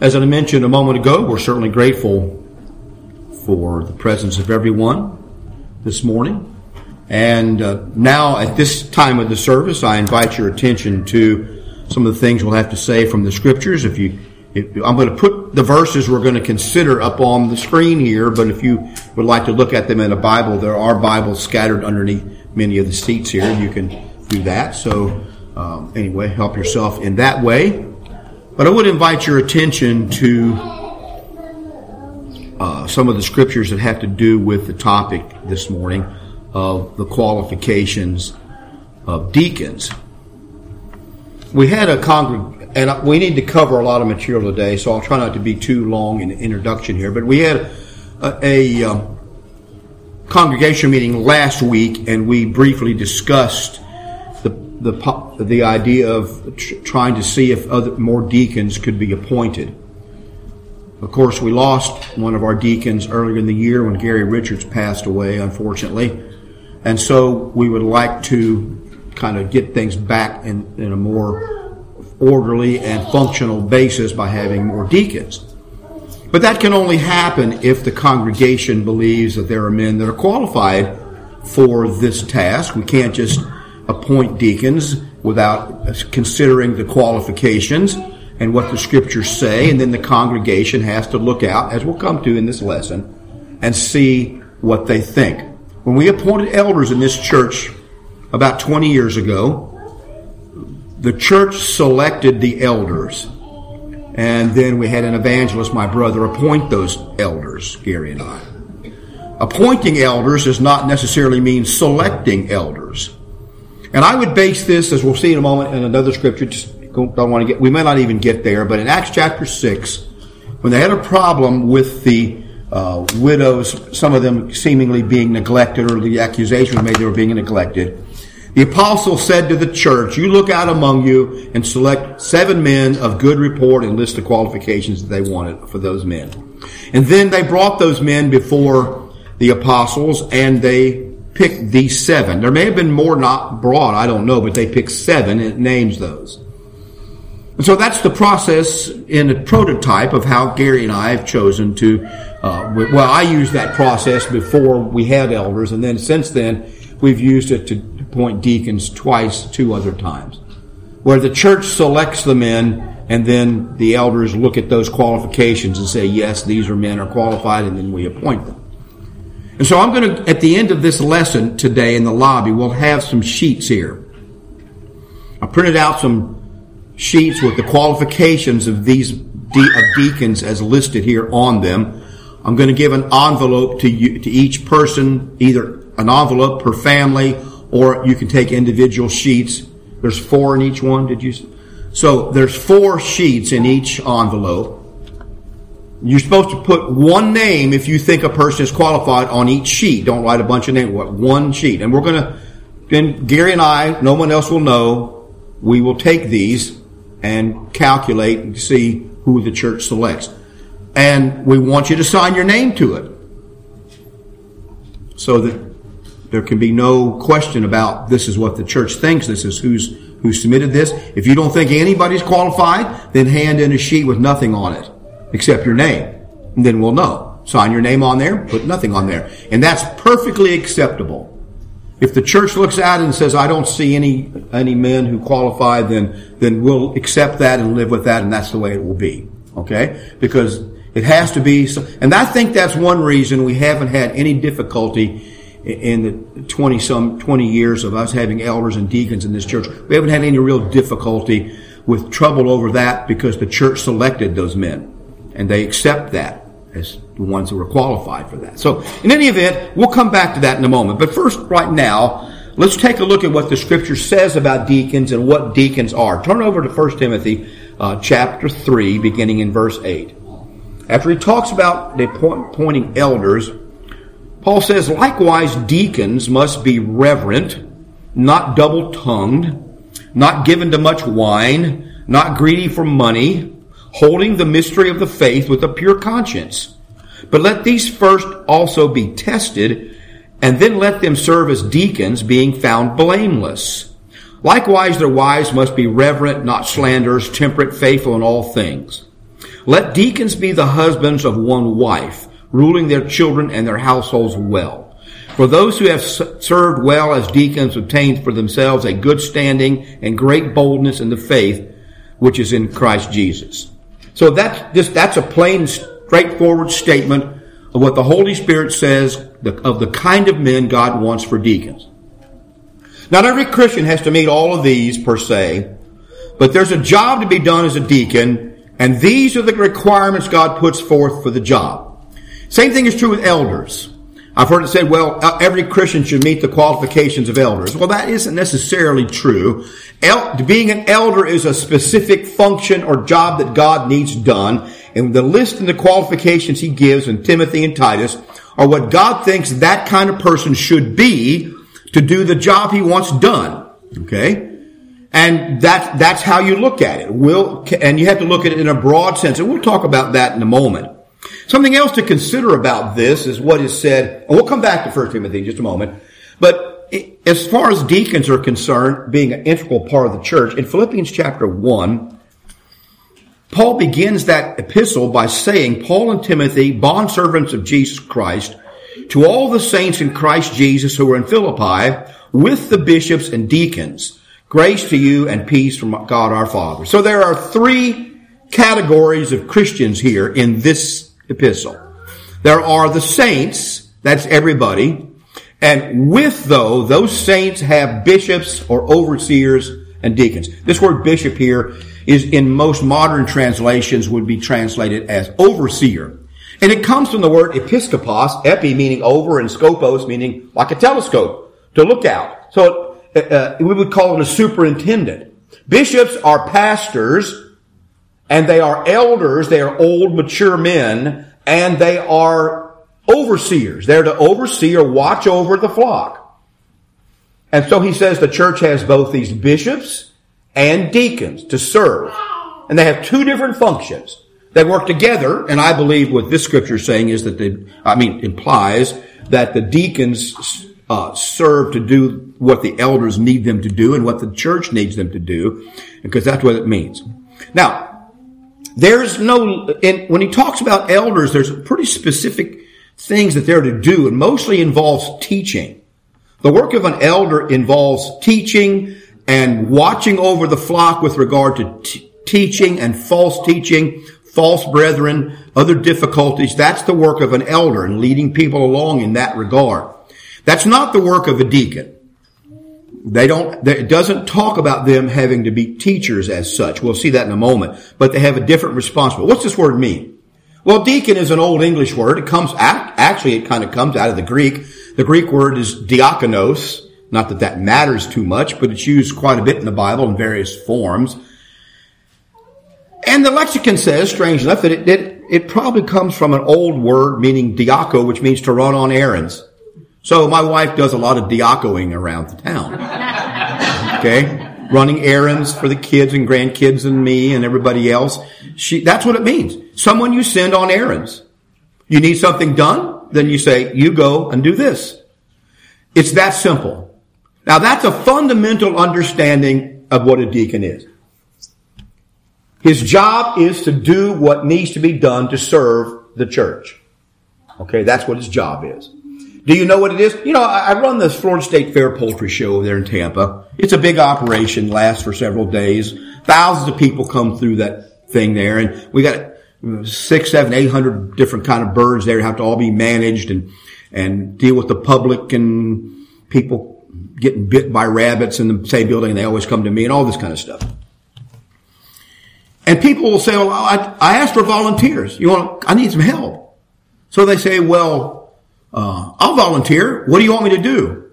As I mentioned a moment ago, we're certainly grateful for the presence of everyone this morning. And uh, now, at this time of the service, I invite your attention to some of the things we'll have to say from the scriptures. If you, if, I'm going to put the verses we're going to consider up on the screen here, but if you would like to look at them in a Bible, there are Bibles scattered underneath many of the seats here. You can do that. So, um, anyway, help yourself in that way. But I would invite your attention to uh, some of the scriptures that have to do with the topic this morning of the qualifications of deacons. We had a congreg, and we need to cover a lot of material today, so I'll try not to be too long in the introduction here. But we had a, a um, congregation meeting last week, and we briefly discussed the the idea of tr- trying to see if other more deacons could be appointed. Of course, we lost one of our deacons earlier in the year when Gary Richards passed away, unfortunately. And so we would like to kind of get things back in, in a more orderly and functional basis by having more deacons. But that can only happen if the congregation believes that there are men that are qualified for this task. We can't just appoint deacons without considering the qualifications and what the scriptures say, and then the congregation has to look out, as we'll come to in this lesson, and see what they think. When we appointed elders in this church about 20 years ago, the church selected the elders. And then we had an evangelist, my brother, appoint those elders, Gary and I. Appointing elders does not necessarily mean selecting elders. And I would base this, as we'll see in a moment in another scripture, just don't, want to get, we may not even get there, but in Acts chapter 6, when they had a problem with the uh, widows, some of them seemingly being neglected, or the accusation made they were being neglected. The apostle said to the church, You look out among you and select seven men of good report and list the qualifications that they wanted for those men. And then they brought those men before the apostles and they picked these seven. There may have been more not brought, I don't know, but they picked seven and it names those. And so that's the process in a prototype of how Gary and I have chosen to, uh, well, I used that process before we had elders, and then since then, we've used it to appoint deacons twice, two other times. Where the church selects the men, and then the elders look at those qualifications and say, yes, these are men are qualified, and then we appoint them. And so I'm going to, at the end of this lesson today in the lobby, we'll have some sheets here. I printed out some sheets with the qualifications of these de- of deacons as listed here on them. I'm going to give an envelope to you, to each person, either an envelope per family, or you can take individual sheets. There's four in each one. Did you? So there's four sheets in each envelope. You're supposed to put one name if you think a person is qualified on each sheet. Don't write a bunch of names. What one sheet? And we're going to. Then Gary and I, no one else will know. We will take these and calculate and see who the church selects. And we want you to sign your name to it so that there can be no question about this is what the church thinks, this is who's who submitted this. If you don't think anybody's qualified, then hand in a sheet with nothing on it except your name. And then we'll know. Sign your name on there, put nothing on there. And that's perfectly acceptable. If the church looks at it and says, I don't see any, any men who qualify, then, then we'll accept that and live with that and that's the way it will be. Okay? Because it has to be, and I think that's one reason we haven't had any difficulty in the 20 some, 20 years of us having elders and deacons in this church. We haven't had any real difficulty with trouble over that because the church selected those men and they accept that as the ones who are qualified for that. So, in any event, we'll come back to that in a moment. But first, right now, let's take a look at what the scripture says about deacons and what deacons are. Turn over to 1 Timothy uh, chapter 3, beginning in verse 8. After he talks about the appointing elders, Paul says, likewise, deacons must be reverent, not double tongued, not given to much wine, not greedy for money, holding the mystery of the faith with a pure conscience. But let these first also be tested, and then let them serve as deacons, being found blameless. Likewise, their wives must be reverent, not slanderers, temperate, faithful in all things. Let deacons be the husbands of one wife, ruling their children and their households well. For those who have served well as deacons obtained for themselves a good standing and great boldness in the faith which is in Christ Jesus. So that's just, that's a plain, straightforward statement of what the Holy Spirit says of the kind of men God wants for deacons. Not every Christian has to meet all of these per se, but there's a job to be done as a deacon, and these are the requirements God puts forth for the job. Same thing is true with elders. I've heard it said, well, uh, every Christian should meet the qualifications of elders. Well, that isn't necessarily true. El- being an elder is a specific function or job that God needs done. And the list and the qualifications he gives in Timothy and Titus are what God thinks that kind of person should be to do the job he wants done. Okay? And that's, that's how you look at it. Will, and you have to look at it in a broad sense. And we'll talk about that in a moment. Something else to consider about this is what is said, and we'll come back to 1 Timothy in just a moment, but as far as deacons are concerned, being an integral part of the church, in Philippians chapter 1, Paul begins that epistle by saying, Paul and Timothy, bondservants of Jesus Christ, to all the saints in Christ Jesus who are in Philippi, with the bishops and deacons, grace to you and peace from God our Father. So there are three categories of Christians here in this epistle. There are the saints, that's everybody, and with though, those saints have bishops or overseers and deacons. This word bishop here is in most modern translations would be translated as overseer. And it comes from the word episkopos, epi meaning over and scopos meaning like a telescope to look out. So uh, uh we would call it a superintendent. Bishops are pastors and they are elders, they are old, mature men, and they are overseers. They're to oversee or watch over the flock. And so he says the church has both these bishops and deacons to serve. And they have two different functions. They work together, and I believe what this scripture is saying is that they, I mean, implies that the deacons uh, serve to do what the elders need them to do and what the church needs them to do, because that's what it means. Now, there's no, and when he talks about elders, there's pretty specific things that they're to do and mostly involves teaching. The work of an elder involves teaching and watching over the flock with regard to t- teaching and false teaching, false brethren, other difficulties. That's the work of an elder and leading people along in that regard. That's not the work of a deacon. They don't, it doesn't talk about them having to be teachers as such. We'll see that in a moment. But they have a different responsibility. What's this word mean? Well, deacon is an old English word. It comes, actually, it kind of comes out of the Greek. The Greek word is diakonos. Not that that matters too much, but it's used quite a bit in the Bible in various forms. And the lexicon says, strange enough, that it, it, it probably comes from an old word meaning diaco, which means to run on errands. So my wife does a lot of diacoing around the town. Okay? Running errands for the kids and grandkids and me and everybody else. She, that's what it means. Someone you send on errands. You need something done? Then you say, you go and do this. It's that simple. Now that's a fundamental understanding of what a deacon is. His job is to do what needs to be done to serve the church. Okay, that's what his job is. Do you know what it is? You know, I, run this Florida State Fair poultry show over there in Tampa. It's a big operation, lasts for several days. Thousands of people come through that thing there, and we got six, seven, eight hundred different kind of birds there have to all be managed and and deal with the public and people getting bit by rabbits in the same building. And they always come to me and all this kind of stuff. And people will say, "Well, I, I asked for volunteers. You want? I need some help." So they say, "Well." Uh, I'll volunteer. What do you want me to do?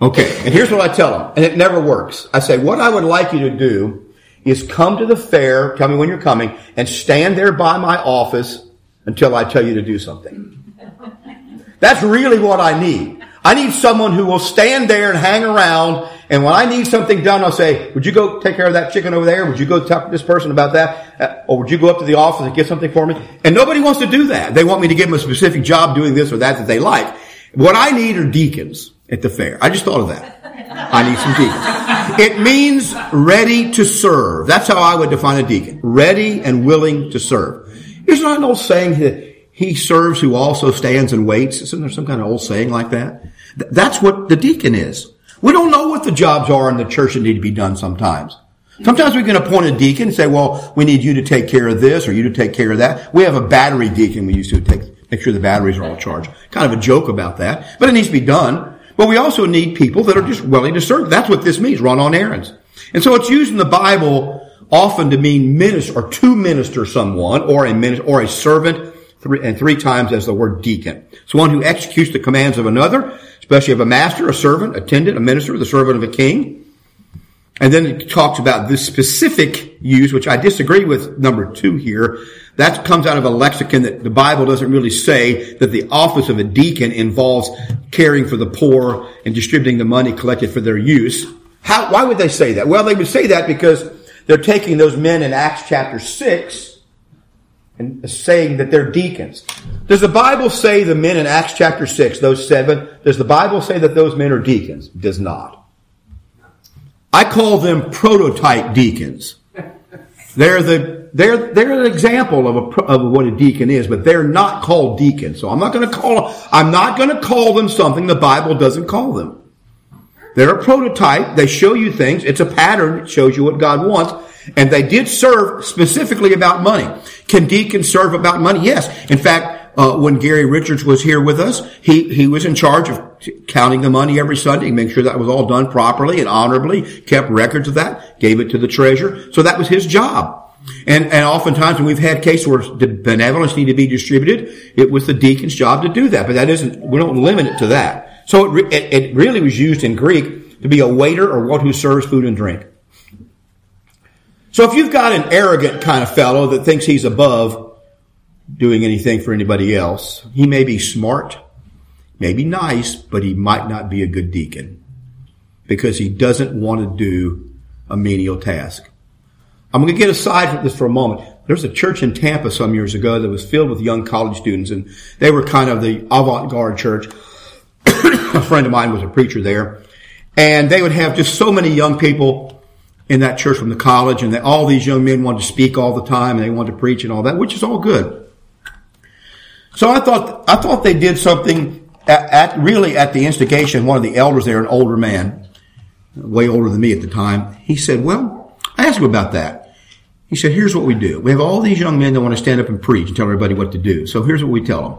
Okay, and here's what I tell them, and it never works. I say, what I would like you to do is come to the fair, tell me when you're coming, and stand there by my office until I tell you to do something. That's really what I need. I need someone who will stand there and hang around and when I need something done, I'll say, would you go take care of that chicken over there? Would you go talk to this person about that? Uh, or would you go up to the office and get something for me? And nobody wants to do that. They want me to give them a specific job doing this or that that they like. What I need are deacons at the fair. I just thought of that. I need some deacons. It means ready to serve. That's how I would define a deacon. Ready and willing to serve. There's not an old saying that he serves who also stands and waits. Isn't there some kind of old saying like that? That's what the deacon is. We don't know what the jobs are in the church that need to be done sometimes. Sometimes we can appoint a deacon and say, well, we need you to take care of this or you to take care of that. We have a battery deacon we used to take, make sure the batteries are all charged. Kind of a joke about that, but it needs to be done. But we also need people that are just willing to serve. That's what this means, run on errands. And so it's used in the Bible often to mean minister or to minister someone or a minister or a servant three, and three times as the word deacon. It's one who executes the commands of another, especially of a master, a servant, attendant, a minister, the servant of a king. And then it talks about this specific use, which I disagree with number two here. That comes out of a lexicon that the Bible doesn't really say that the office of a deacon involves caring for the poor and distributing the money collected for their use. How, why would they say that? Well, they would say that because they're taking those men in Acts chapter 6 and saying that they're deacons. Does the Bible say the men in Acts chapter 6, those seven, does the Bible say that those men are deacons? It does not. I call them prototype deacons. They're the they're they're an example of a of what a deacon is, but they're not called deacons. So I'm not going to call I'm not going to call them something the Bible doesn't call them. They're a prototype. They show you things. It's a pattern. It shows you what God wants. And they did serve specifically about money. Can deacons serve about money? Yes. In fact, Uh, when Gary Richards was here with us, he, he was in charge of counting the money every Sunday, make sure that was all done properly and honorably, kept records of that, gave it to the treasurer. So that was his job. And, and oftentimes when we've had cases where the benevolence need to be distributed, it was the deacon's job to do that. But that isn't, we don't limit it to that. So it, it, it really was used in Greek to be a waiter or one who serves food and drink. So if you've got an arrogant kind of fellow that thinks he's above doing anything for anybody else. He may be smart, may be nice, but he might not be a good deacon because he doesn't want to do a menial task. I'm going to get aside from this for a moment. There's a church in Tampa some years ago that was filled with young college students and they were kind of the avant-garde church. a friend of mine was a preacher there and they would have just so many young people in that church from the college and they, all these young men wanted to speak all the time and they wanted to preach and all that, which is all good. So I thought, I thought they did something at, at, really at the instigation one of the elders there, an older man, way older than me at the time. He said, well, I asked him about that. He said, here's what we do. We have all these young men that want to stand up and preach and tell everybody what to do. So here's what we tell them.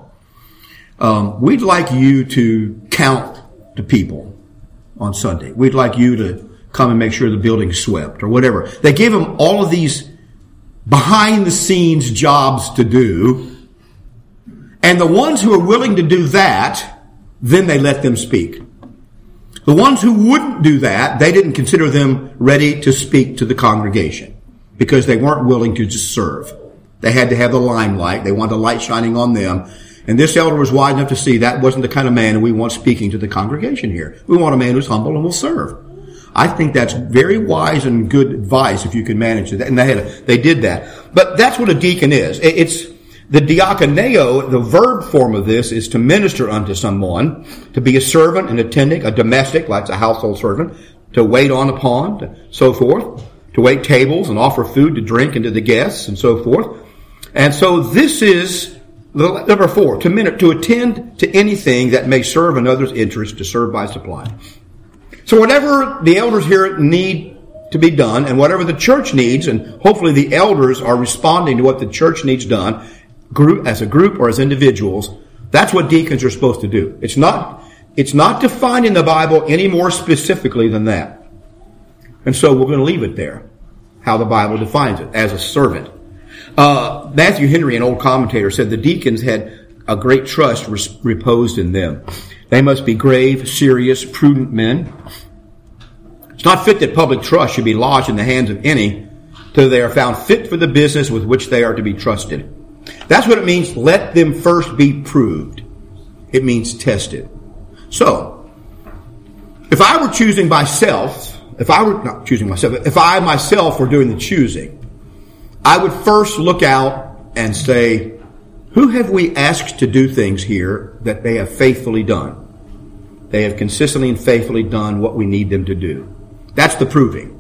Um, we'd like you to count the people on Sunday. We'd like you to come and make sure the building's swept or whatever. They gave them all of these behind the scenes jobs to do and the ones who are willing to do that, then they let them speak. The ones who wouldn't do that, they didn't consider them ready to speak to the congregation because they weren't willing to just serve. They had to have the limelight. They wanted the light shining on them. And this elder was wise enough to see that wasn't the kind of man we want speaking to the congregation here. We want a man who's humble and will serve. I think that's very wise and good advice if you can manage it. And they had, a, they did that. But that's what a deacon is. It's, the diakoneo, the verb form of this is to minister unto someone, to be a servant, an attendant, a domestic, like a household servant, to wait on upon, so forth, to wait tables and offer food to drink and to the guests and so forth. And so this is number four, to, min- to attend to anything that may serve another's interest, to serve by supply. So whatever the elders here need to be done and whatever the church needs, and hopefully the elders are responding to what the church needs done, group, as a group or as individuals, that's what deacons are supposed to do. It's not, it's not defined in the Bible any more specifically than that. And so we're going to leave it there, how the Bible defines it, as a servant. Uh, Matthew Henry, an old commentator, said the deacons had a great trust reposed in them. They must be grave, serious, prudent men. It's not fit that public trust should be lodged in the hands of any till they are found fit for the business with which they are to be trusted. That's what it means, let them first be proved. It means tested. So, if I were choosing myself, if I were not choosing myself, if I myself were doing the choosing, I would first look out and say, who have we asked to do things here that they have faithfully done? they have consistently and faithfully done what we need them to do. That's the proving.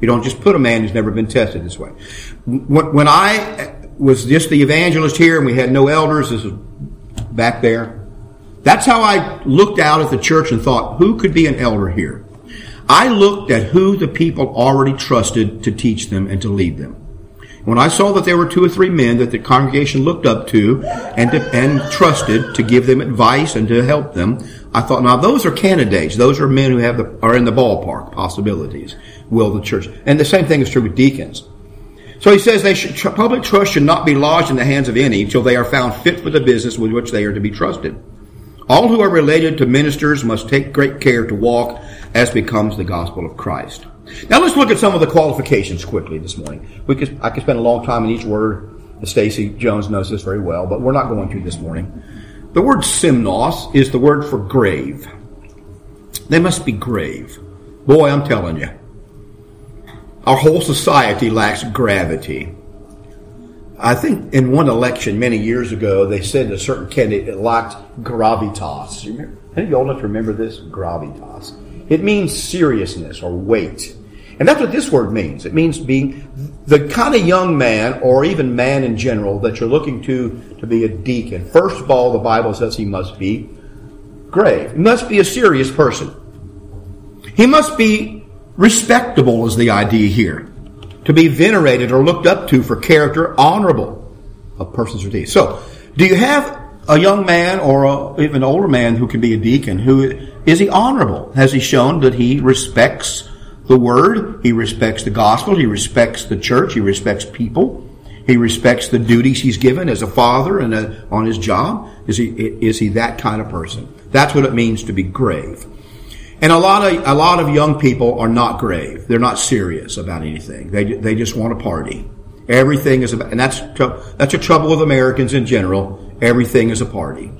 You don't just put a man who's never been tested this way. When I was just the evangelist here and we had no elders, this back there. That's how I looked out at the church and thought, who could be an elder here? I looked at who the people already trusted to teach them and to lead them. When I saw that there were two or three men that the congregation looked up to and, to, and trusted to give them advice and to help them, I thought, now those are candidates. Those are men who have the, are in the ballpark possibilities. Will the church? And the same thing is true with deacons. So he says they should, public trust should not be lodged in the hands of any until they are found fit for the business with which they are to be trusted. All who are related to ministers must take great care to walk as becomes the gospel of Christ. Now let's look at some of the qualifications quickly this morning. We could, I could spend a long time on each word. Stacy Jones knows this very well, but we're not going to this morning. The word semnos is the word for grave. They must be grave. Boy, I'm telling you. Our whole society lacks gravity. I think in one election many years ago, they said a certain candidate lacked gravitas. Remember? Any of you enough to remember this? Gravitas. It means seriousness or weight. And that's what this word means. It means being the kind of young man, or even man in general, that you're looking to to be a deacon. First of all, the Bible says he must be grave. He must be a serious person. He must be respectable, is the idea here. To be venerated or looked up to for character, honorable of persons or deeds. So, do you have a young man or a, even an older man who can be a deacon who is he honorable? Has he shown that he respects the word? He respects the gospel. He respects the church. He respects people. He respects the duties he's given as a father and a, on his job. Is he, is he that kind of person? That's what it means to be grave. And a lot of, a lot of young people are not grave. They're not serious about anything. They, they just want to party. Everything is about, and that's, that's a trouble with Americans in general. Everything is a party.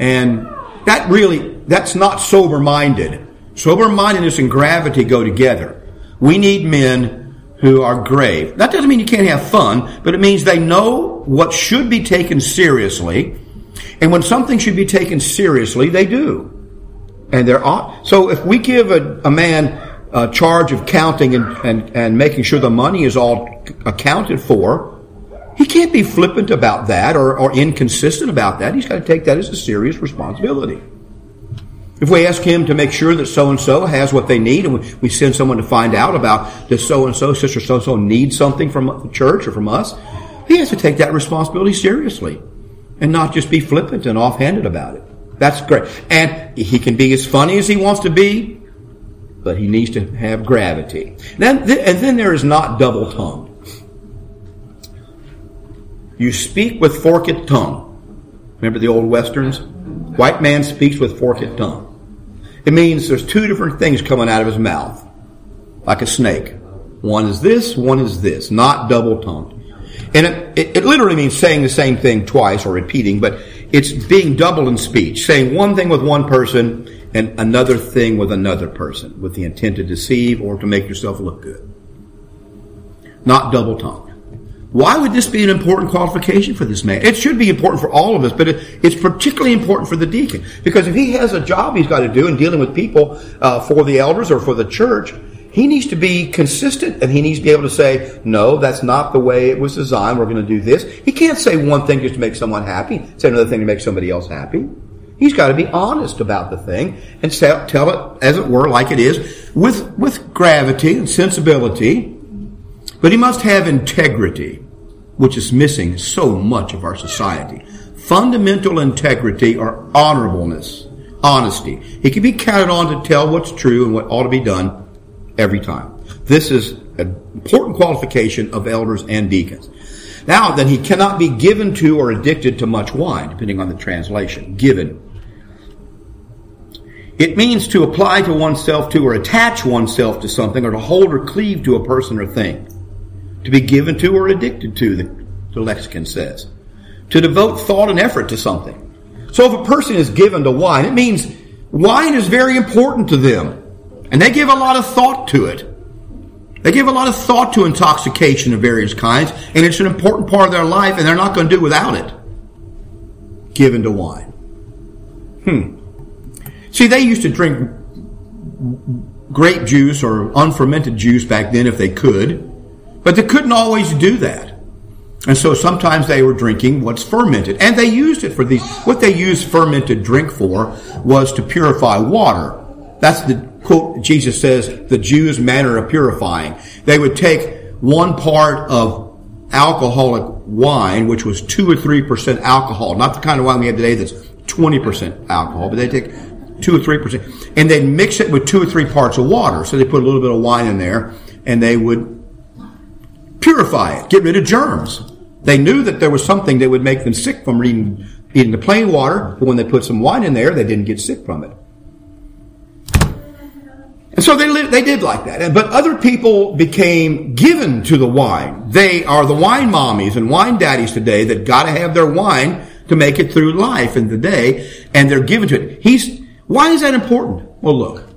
And that really, that's not sober minded. Sober mindedness and gravity go together. We need men who are grave. That doesn't mean you can't have fun, but it means they know what should be taken seriously. And when something should be taken seriously, they do. And they're on. So if we give a, a man a charge of counting and, and, and making sure the money is all accounted for, he can't be flippant about that or, or inconsistent about that. He's got to take that as a serious responsibility. If we ask him to make sure that so and so has what they need, and we send someone to find out about does so and so, sister so and so need something from the church or from us, he has to take that responsibility seriously and not just be flippant and offhanded about it. That's great. And he can be as funny as he wants to be, but he needs to have gravity. Then, and then there is not double tongued. You speak with forked tongue. Remember the old westerns? White man speaks with forked tongue. It means there's two different things coming out of his mouth, like a snake. One is this, one is this, not double tongued. And it, it, it, literally means saying the same thing twice or repeating, but it's being double in speech, saying one thing with one person and another thing with another person with the intent to deceive or to make yourself look good. Not double tongued. Why would this be an important qualification for this man? It should be important for all of us, but it, it's particularly important for the deacon. Because if he has a job he's got to do in dealing with people uh, for the elders or for the church, he needs to be consistent and he needs to be able to say, no, that's not the way it was designed. We're going to do this. He can't say one thing just to make someone happy, say another thing to make somebody else happy. He's got to be honest about the thing and tell it, as it were, like it is, with, with gravity and sensibility. But he must have integrity which is missing so much of our society. Fundamental integrity or honorableness, honesty. He can be counted on to tell what's true and what ought to be done every time. This is an important qualification of elders and deacons. Now, then he cannot be given to or addicted to much wine, depending on the translation. Given. It means to apply to oneself to or attach oneself to something or to hold or cleave to a person or thing to be given to or addicted to, the, the lexicon says. To devote thought and effort to something. So if a person is given to wine, it means wine is very important to them. And they give a lot of thought to it. They give a lot of thought to intoxication of various kinds, and it's an important part of their life, and they're not going to do without it. Given to wine. Hmm. See, they used to drink grape juice or unfermented juice back then if they could, but they couldn't always do that. And so sometimes they were drinking what's fermented. And they used it for these, what they used fermented drink for was to purify water. That's the quote Jesus says, the Jews' manner of purifying. They would take one part of alcoholic wine, which was two or three percent alcohol, not the kind of wine we have today that's 20% alcohol, but they take two or three percent, and they'd mix it with two or three parts of water. So they put a little bit of wine in there, and they would purify it, get rid of germs. They knew that there was something that would make them sick from eating, eating the plain water, but when they put some wine in there, they didn't get sick from it. And so they lived, they did like that. But other people became given to the wine. They are the wine mommies and wine daddies today that got to have their wine to make it through life in the day, and they're given to it. He's why is that important? Well, look,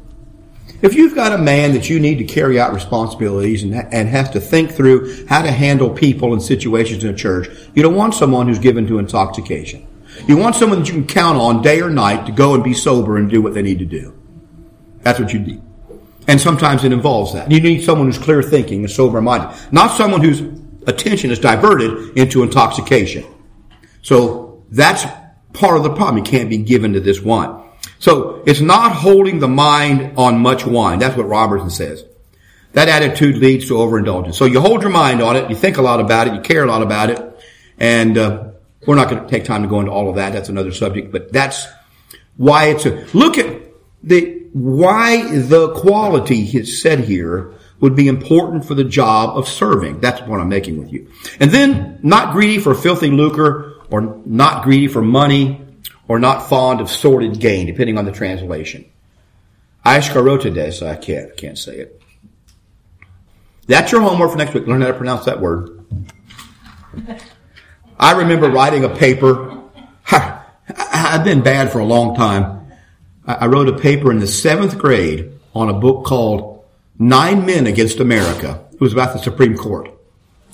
if you've got a man that you need to carry out responsibilities and, and has to think through how to handle people and situations in a church, you don't want someone who's given to intoxication. You want someone that you can count on day or night to go and be sober and do what they need to do. That's what you need. And sometimes it involves that. You need someone who's clear thinking and sober minded, not someone whose attention is diverted into intoxication. So that's part of the problem. You can't be given to this wine. So it's not holding the mind on much wine. That's what Robertson says. That attitude leads to overindulgence. So you hold your mind on it, you think a lot about it, you care a lot about it, and uh, we're not going to take time to go into all of that. That's another subject, but that's why it's a look at the why the quality is said here would be important for the job of serving. That's what I'm making with you. And then not greedy for filthy lucre or not greedy for money or not fond of sordid gain, depending on the translation. Ashkarotides, I can't, can't say it. That's your homework for next week. Learn how to pronounce that word. I remember writing a paper. I've been bad for a long time. I wrote a paper in the seventh grade on a book called Nine Men Against America. It was about the Supreme Court.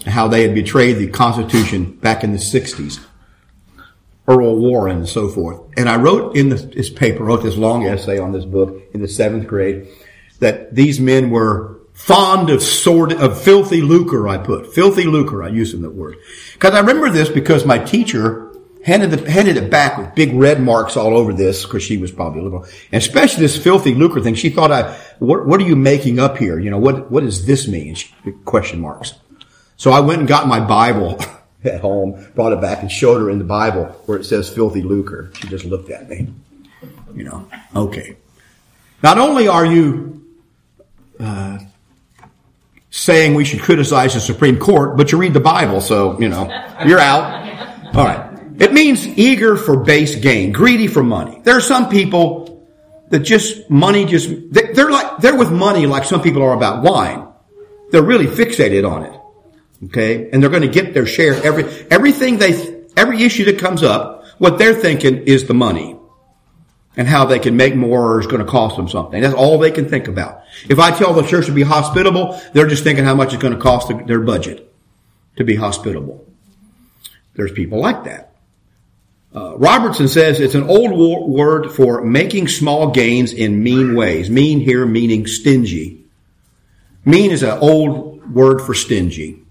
How they had betrayed the Constitution back in the 60s. Earl Warren and so forth. And I wrote in this paper, wrote this long essay on this book in the seventh grade, that these men were fond of sordid, of filthy lucre, I put. Filthy lucre, I use in that word. Cause I remember this because my teacher handed, the, handed it back with big red marks all over this, because she was probably a liberal. And especially this filthy lucre thing. She thought I, what, what are you making up here? You know, what, what does this mean? She, question marks. So I went and got my Bible. at home, brought it back and showed her in the Bible where it says filthy lucre. She just looked at me. You know, okay. Not only are you uh, saying we should criticize the Supreme Court, but you read the Bible, so, you know, you're out. All right. It means eager for base gain, greedy for money. There are some people that just, money just, they're like, they're with money like some people are about wine. They're really fixated on it. Okay. And they're going to get their share. Every, everything they, every issue that comes up, what they're thinking is the money and how they can make more or is going to cost them something. That's all they can think about. If I tell the church to be hospitable, they're just thinking how much it's going to cost their budget to be hospitable. There's people like that. Uh, Robertson says it's an old word for making small gains in mean ways. Mean here meaning stingy. Mean is an old word for stingy.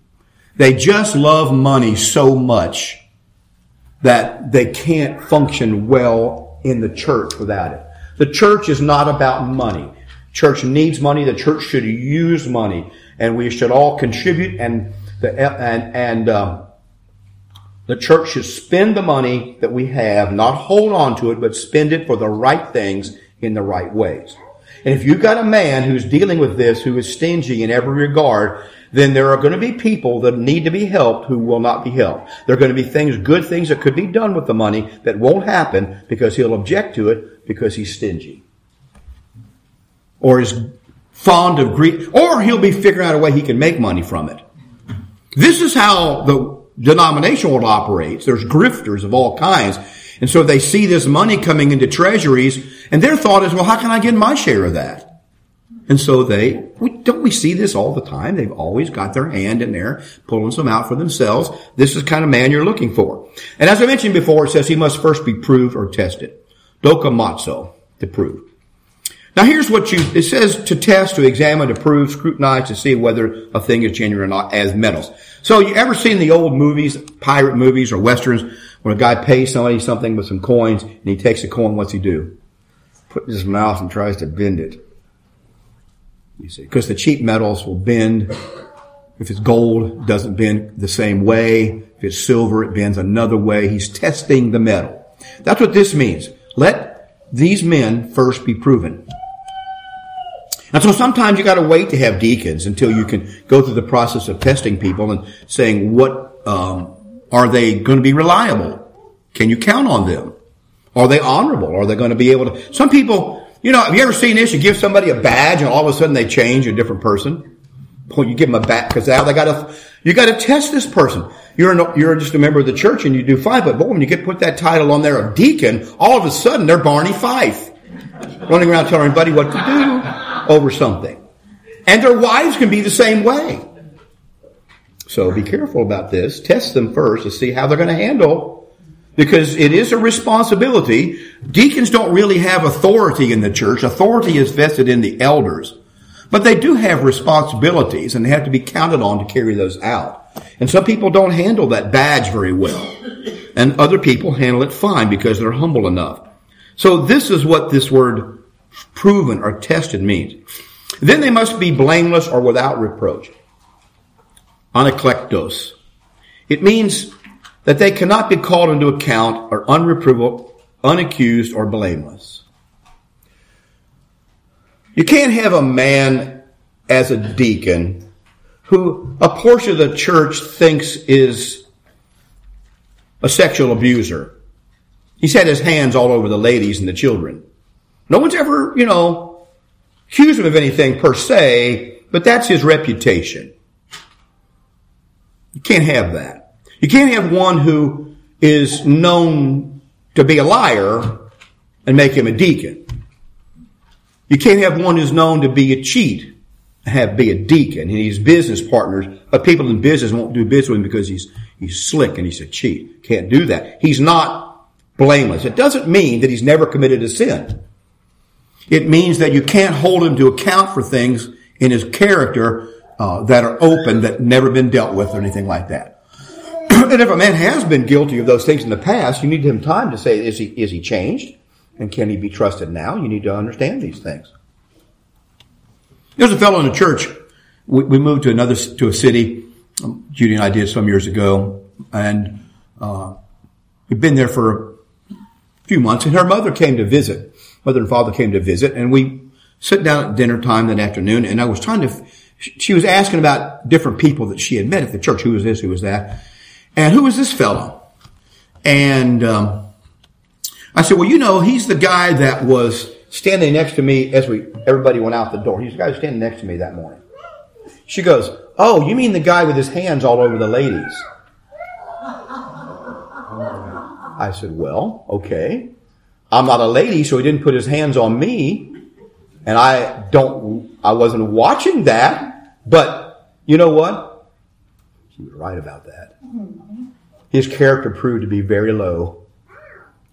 They just love money so much that they can't function well in the church without it. The church is not about money. Church needs money. The church should use money, and we should all contribute. And the and and um, the church should spend the money that we have, not hold on to it, but spend it for the right things in the right ways. And if you've got a man who's dealing with this, who is stingy in every regard, then there are going to be people that need to be helped who will not be helped. There are going to be things, good things that could be done with the money that won't happen because he'll object to it because he's stingy. Or is fond of greed, or he'll be figuring out a way he can make money from it. This is how the denominational world operates. There's grifters of all kinds. And so they see this money coming into treasuries and their thought is, well, how can I get my share of that? And so they, don't we see this all the time? They've always got their hand in there, pulling some out for themselves. This is the kind of man you're looking for. And as I mentioned before, it says he must first be proved or tested. Doka Dokamatsu. to prove. Now here's what you, it says to test, to examine, to prove, scrutinize, to see whether a thing is genuine or not as metals. So you ever seen the old movies, pirate movies or westerns, where a guy pays somebody something with some coins and he takes a coin, what's he do? Put in his mouth and tries to bend it. You see, because the cheap metals will bend. If it's gold, it doesn't bend the same way. If it's silver, it bends another way. He's testing the metal. That's what this means. Let these men first be proven. And so sometimes you got to wait to have deacons until you can go through the process of testing people and saying what um, are they going to be reliable? Can you count on them? Are they honorable? Are they going to be able to? Some people, you know, have you ever seen this? You give somebody a badge and all of a sudden they change a different person. Well, you give them a badge because now they got to. You got to test this person. You're an, you're just a member of the church and you do fine, but boy, when you get put that title on there of deacon, all of a sudden they're Barney Fife, running around telling everybody what to do over something. And their wives can be the same way. So be careful about this. Test them first to see how they're going to handle because it is a responsibility. Deacons don't really have authority in the church. Authority is vested in the elders. But they do have responsibilities and they have to be counted on to carry those out. And some people don't handle that badge very well. And other people handle it fine because they're humble enough. So this is what this word proven or tested means. Then they must be blameless or without reproach. Anaklektos. It means that they cannot be called into account or unreprovable, unaccused, or blameless. You can't have a man as a deacon who a portion of the church thinks is a sexual abuser. He's had his hands all over the ladies and the children. No one's ever, you know, accused him of anything per se, but that's his reputation. You can't have that. You can't have one who is known to be a liar and make him a deacon. You can't have one who's known to be a cheat have be a deacon. And he's business partners, but people in business won't do business with him because he's he's slick and he's a cheat. Can't do that. He's not blameless. It doesn't mean that he's never committed a sin. It means that you can't hold him to account for things in his character uh, that are open, that never been dealt with or anything like that. and if a man has been guilty of those things in the past, you need him time to say, is he, is he changed? And can he be trusted now? You need to understand these things. There's a fellow in the church. We, we moved to another, to a city. Um, Judy and I did some years ago. And, uh, we've been there for a few months and her mother came to visit mother and father came to visit and we sat down at dinner time that afternoon and I was trying to, she was asking about different people that she had met at the church. Who was this? Who was that? And who was this fellow? And, um, I said, well, you know, he's the guy that was standing next to me as we, everybody went out the door. He's the guy standing next to me that morning. She goes, oh, you mean the guy with his hands all over the ladies? I said, well, okay. I'm not a lady, so he didn't put his hands on me. And I don't, I wasn't watching that. But you know what? She was right about that. His character proved to be very low.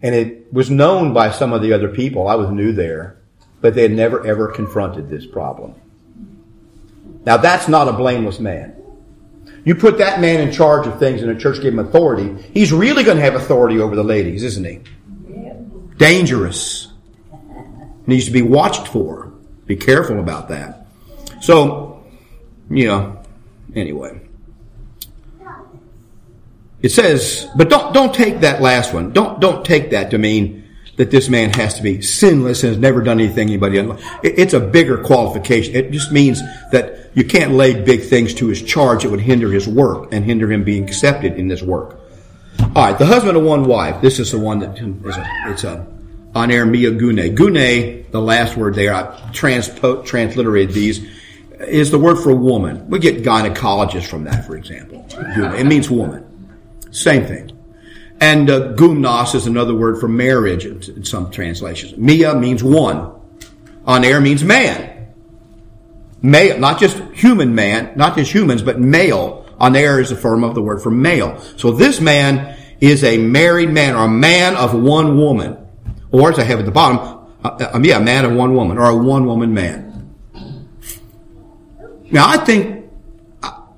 And it was known by some of the other people. I was new there. But they had never ever confronted this problem. Now that's not a blameless man. You put that man in charge of things and the church gave him authority. He's really going to have authority over the ladies, isn't he? dangerous. Needs to be watched for. Be careful about that. So, you know, anyway. It says, but don't, don't take that last one. Don't, don't take that to mean that this man has to be sinless and has never done anything anybody. It's a bigger qualification. It just means that you can't lay big things to his charge It would hinder his work and hinder him being accepted in this work. All right, the husband of one wife. This is the one that is a, it's a aner mia gune. Gune, the last word there, I transpo, transliterated these, is the word for woman. We get gynecologist from that, for example. It means woman. Same thing. And uh, is another word for marriage in some translations. Mia means one. Aner means man. Male, not just human man, not just humans, but male. Aner is a form of the word for male. So this man is a married man or a man of one woman. Or as I have at the bottom, uh, uh, yeah, a man of one woman, or a one woman man. Now, I think,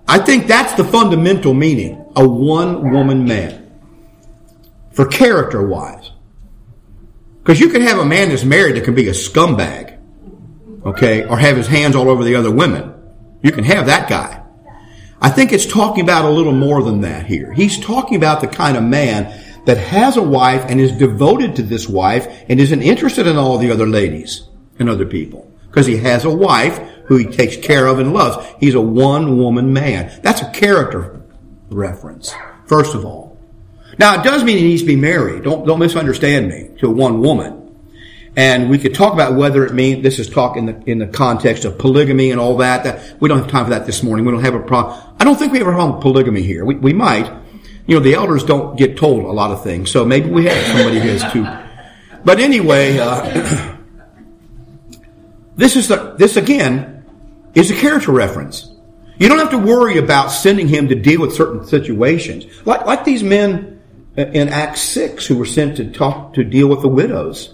I think that's the fundamental meaning, a one woman man. For character wise. Because you can have a man that's married that can be a scumbag, okay, or have his hands all over the other women. You can have that guy. I think it's talking about a little more than that here. He's talking about the kind of man that has a wife and is devoted to this wife and isn't interested in all the other ladies and other people. Because he has a wife who he takes care of and loves. He's a one woman man. That's a character reference, first of all. Now, it does mean he needs to be married. Don't, don't misunderstand me to one woman. And we could talk about whether it means, this is talk in the, in the context of polygamy and all that. that. We don't have time for that this morning. We don't have a problem. I don't think we have a problem with polygamy here. We, we might. You know, the elders don't get told a lot of things, so maybe we have somebody who has two. But anyway, uh, this is the, this again is a character reference. You don't have to worry about sending him to deal with certain situations. Like, like these men in Acts 6 who were sent to talk, to deal with the widows.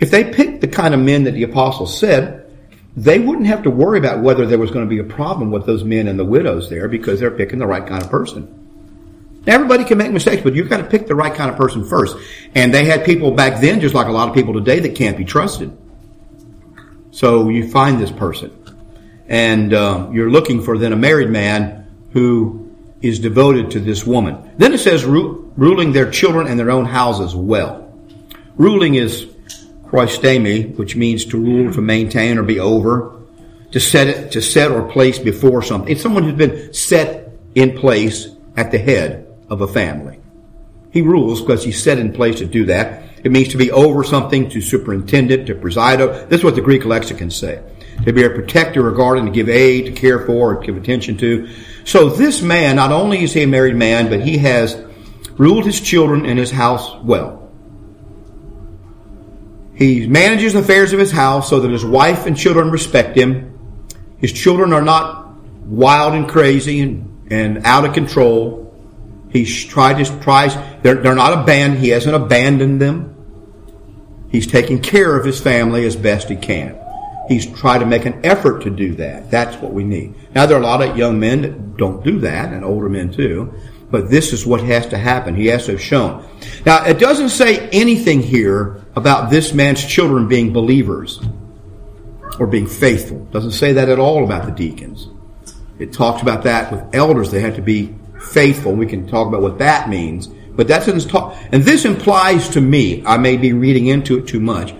If they picked the kind of men that the apostles said, they wouldn't have to worry about whether there was going to be a problem with those men and the widows there because they're picking the right kind of person. Now, everybody can make mistakes, but you've got to pick the right kind of person first. And they had people back then, just like a lot of people today, that can't be trusted. So you find this person. And uh, you're looking for then a married man who is devoted to this woman. Then it says ru- ruling their children and their own houses well. Ruling is proistemi, which means to rule, to maintain, or be over, to set it, to set or place before something. It's someone who's been set in place at the head of a family. He rules because he's set in place to do that. It means to be over something, to superintend it, to preside over. This is what the Greek lexicons say. To be a protector, regarding, to give aid, to care for, or give attention to. So this man, not only is he a married man, but he has ruled his children and his house well. He manages the affairs of his house so that his wife and children respect him. His children are not wild and crazy and, and out of control. He's tried to tries they're, they're not abandoned. He hasn't abandoned them. He's taking care of his family as best he can. He's tried to make an effort to do that. That's what we need. Now there are a lot of young men that don't do that, and older men too. But this is what has to happen. He has to have shown. Now, it doesn't say anything here about this man's children being believers or being faithful. It doesn't say that at all about the deacons. It talks about that with elders. They have to be faithful. We can talk about what that means. But that doesn't talk. And this implies to me, I may be reading into it too much,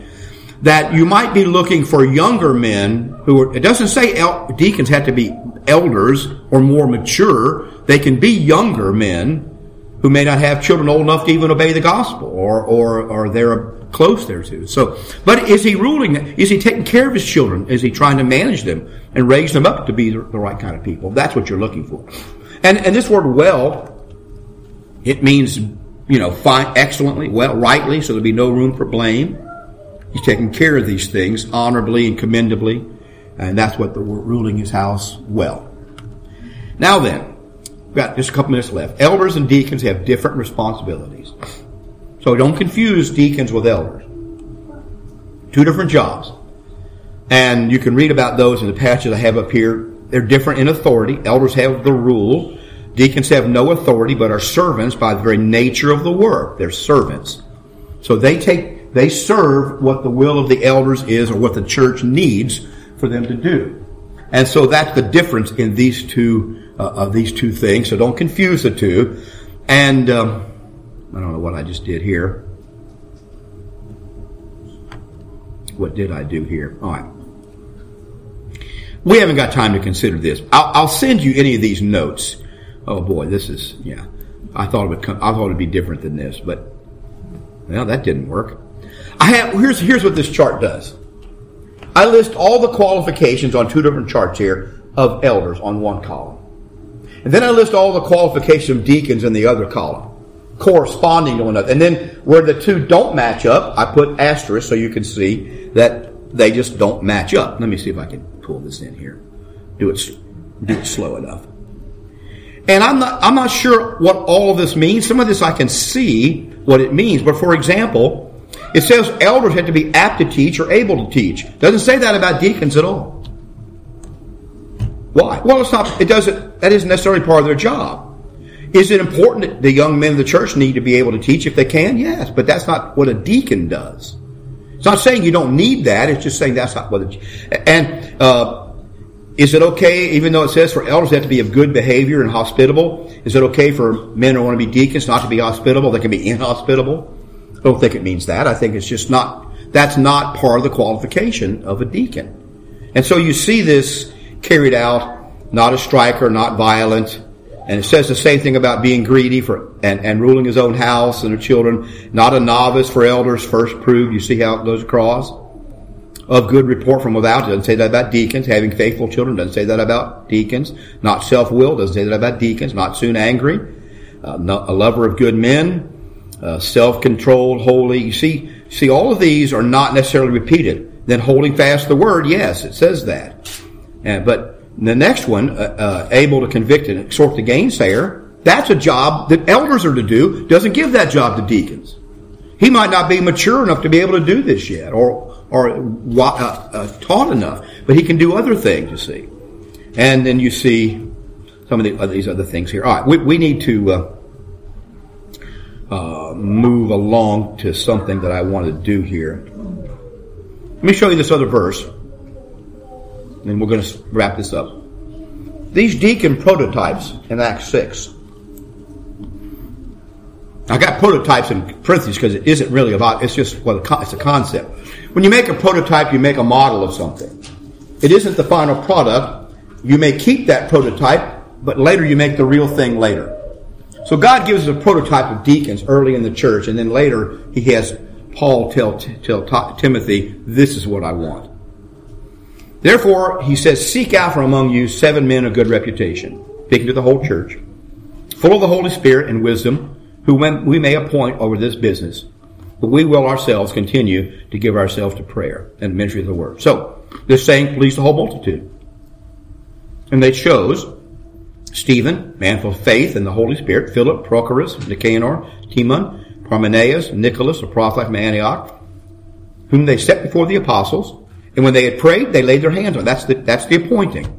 that you might be looking for younger men who are, it doesn't say el- deacons have to be elders or more mature. They can be younger men who may not have children old enough to even obey the gospel or, or, or they're close there to. So, but is he ruling? Is he taking care of his children? Is he trying to manage them and raise them up to be the, the right kind of people? That's what you're looking for. And, and this word well, it means, you know, fine, excellently, well, rightly, so there'll be no room for blame. He's taking care of these things honorably and commendably. And that's what the ruling his house well. Now then, we've got just a couple minutes left. Elders and deacons have different responsibilities. So don't confuse deacons with elders. Two different jobs. And you can read about those in the passage I have up here. They're different in authority. Elders have the rule. Deacons have no authority, but are servants by the very nature of the work. They're servants. So they take, they serve what the will of the elders is or what the church needs for them to do. And so that's the difference in these two, uh, of these two things. So don't confuse the two. And, um, I don't know what I just did here. What did I do here? All right. We haven't got time to consider this. I'll, I'll send you any of these notes. Oh boy, this is, yeah. I thought it would come, I thought it'd be different than this, but, well, that didn't work. I have, here's, here's what this chart does. I list all the qualifications on two different charts here of elders on one column. And then I list all the qualifications of deacons in the other column, corresponding to one another. And then where the two don't match up, I put asterisk so you can see that they just don't match up. Let me see if I can pull this in here. Do it, do it slow enough. And I'm not, I'm not sure what all of this means. Some of this I can see what it means. But for example, It says elders have to be apt to teach or able to teach. Doesn't say that about deacons at all. Why? Well, it's not. It doesn't. That isn't necessarily part of their job. Is it important that the young men of the church need to be able to teach if they can? Yes, but that's not what a deacon does. It's not saying you don't need that. It's just saying that's not what. It, and uh, is it okay, even though it says for elders they have to be of good behavior and hospitable? Is it okay for men who want to be deacons not to be hospitable? They can be inhospitable. I don't think it means that. I think it's just not. That's not part of the qualification of a deacon. And so you see this carried out, not a striker, not violent. And it says the same thing about being greedy for and, and ruling his own house and the children. Not a novice for elders, first proved. You see how it goes across. Of good report from without. Doesn't say that about deacons. Having faithful children. Doesn't say that about deacons. Not self-willed. Doesn't say that about deacons. Not soon angry. Uh, a lover of good men. Uh, self-controlled, holy. You see, see, all of these are not necessarily repeated. Then holding fast the word, yes, it says that. Uh, but the next one, uh, uh, able to convict and exhort the gainsayer, that's a job that elders are to do. Doesn't give that job to deacons. He might not be mature enough to be able to do this yet, or or uh, uh, taught enough, but he can do other things. You see, and then you see some of the, these other things here. All right, we, we need to uh, move along to something that I want to do here. Let me show you this other verse and we're going to wrap this up. These deacon prototypes in Acts 6. I got prototypes in parentheses because it isn't really about, it's just, well, it's a concept. When you make a prototype, you make a model of something. It isn't the final product. You may keep that prototype, but later you make the real thing later. So God gives us a prototype of deacons early in the church, and then later he has Paul tell, tell Timothy, this is what I want. Therefore, he says, seek out from among you seven men of good reputation, speaking to the whole church, full of the Holy Spirit and wisdom, who we may appoint over this business. But we will ourselves continue to give ourselves to prayer and ministry of the word. So, this saying pleased the whole multitude. And they chose Stephen, manful faith in the Holy Spirit, Philip, Prochorus, Nicanor, Timon, Parmenas, Nicholas, a prophet from Antioch, whom they set before the apostles, and when they had prayed, they laid their hands on. That's the, that's the appointing.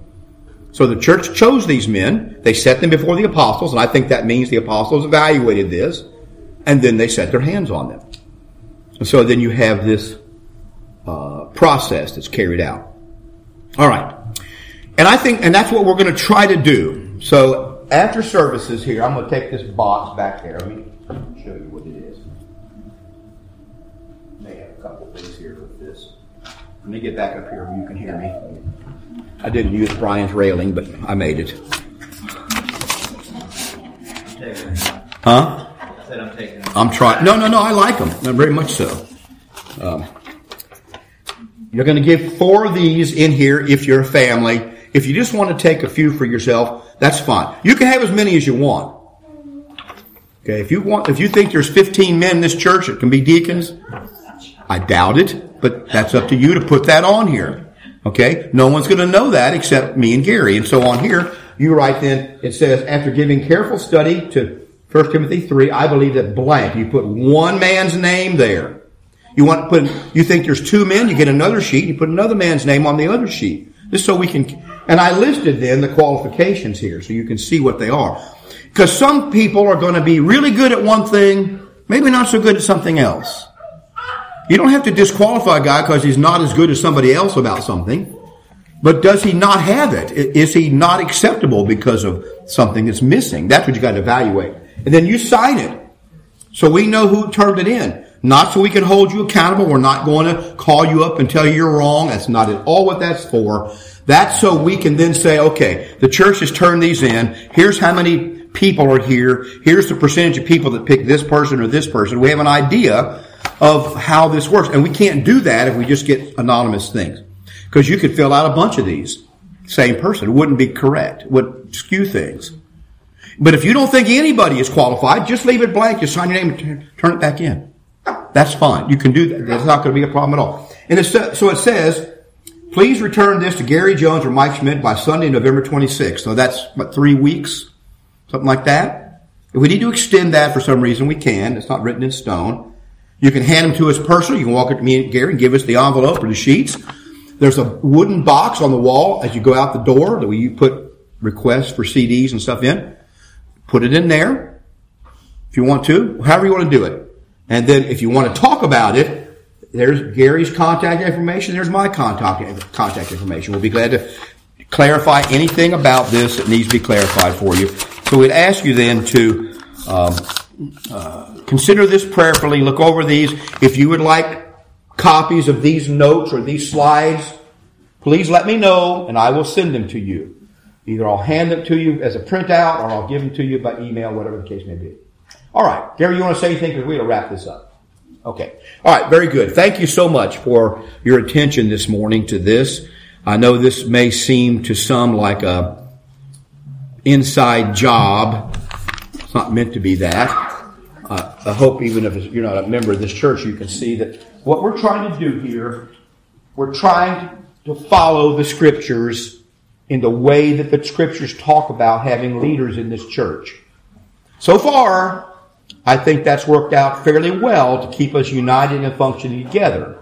So the church chose these men. They set them before the apostles, and I think that means the apostles evaluated this, and then they set their hands on them. And so then you have this uh, process that's carried out. All right. And I think, and that's what we're going to try to do. So after services here, I'm going to take this box back there. Let me show you what it is. May have a couple things here. With this. Let me get back up here where you can hear me. I didn't use Brian's railing, but I made it. Huh? I'm taking I'm trying. No, no, no. I like them. Very much so. Um, you're going to give four of these in here if you're a family. If you just want to take a few for yourself, that's fine. You can have as many as you want. Okay, if you want, if you think there's 15 men in this church that can be deacons, I doubt it. But that's up to you to put that on here. Okay? No one's going to know that except me and Gary. And so on here, you write then, it says, after giving careful study to 1 Timothy 3, I believe that blank. You put one man's name there. You want to put, you think there's two men, you get another sheet, you put another man's name on the other sheet. Just so we can, and I listed then the qualifications here so you can see what they are. Because some people are going to be really good at one thing, maybe not so good at something else. You don't have to disqualify a guy because he's not as good as somebody else about something. But does he not have it? Is he not acceptable because of something that's missing? That's what you got to evaluate. And then you sign it. So we know who turned it in. Not so we can hold you accountable. We're not going to call you up and tell you you're wrong. That's not at all what that's for. That's so we can then say, okay, the church has turned these in. Here's how many people are here. Here's the percentage of people that pick this person or this person. We have an idea of how this works. And we can't do that if we just get anonymous things. Because you could fill out a bunch of these. Same person. It wouldn't be correct. It would skew things. But if you don't think anybody is qualified, just leave it blank. Just sign your name and turn it back in. That's fine. You can do that. That's not going to be a problem at all. And so it says, please return this to Gary Jones or Mike Schmidt by Sunday, November 26th. So that's, what, three weeks? Something like that? If we need to extend that for some reason, we can. It's not written in stone. You can hand them to us personally. You can walk up to me and Gary and give us the envelope or the sheets. There's a wooden box on the wall as you go out the door that we put requests for CDs and stuff in. Put it in there if you want to, however you want to do it. And then if you want to talk about it, there's Gary's contact information. There's my contact contact information. We'll be glad to clarify anything about this that needs to be clarified for you. So we'd ask you then to um, uh, consider this prayerfully. Look over these. If you would like copies of these notes or these slides, please let me know, and I will send them to you. Either I'll hand them to you as a printout, or I'll give them to you by email, whatever the case may be. All right, Gary, you want to say anything? Because we're going to wrap this up. Okay. All right. Very good. Thank you so much for your attention this morning to this. I know this may seem to some like a inside job. It's not meant to be that. Uh, I hope even if you're not a member of this church, you can see that what we're trying to do here, we're trying to follow the scriptures in the way that the scriptures talk about having leaders in this church. So far, I think that's worked out fairly well to keep us united and functioning together.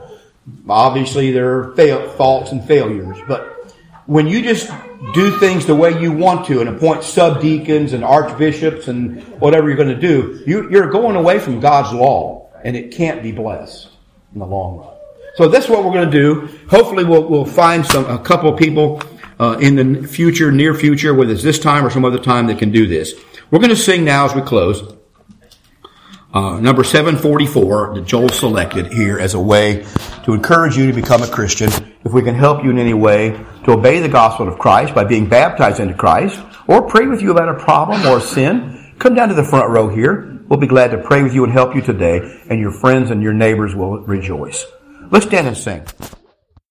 Obviously, there are faults and failures, but when you just do things the way you want to and appoint subdeacons and archbishops and whatever you're going to do, you, you're going away from God's law, and it can't be blessed in the long run. So that's what we're going to do. Hopefully, we'll, we'll find some a couple of people uh, in the future, near future, whether it's this time or some other time that can do this. We're going to sing now as we close. Uh, number 744 that Joel selected here as a way to encourage you to become a Christian. If we can help you in any way to obey the gospel of Christ by being baptized into Christ or pray with you about a problem or a sin, come down to the front row here. We'll be glad to pray with you and help you today and your friends and your neighbors will rejoice. Let's stand and sing.